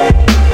Bye.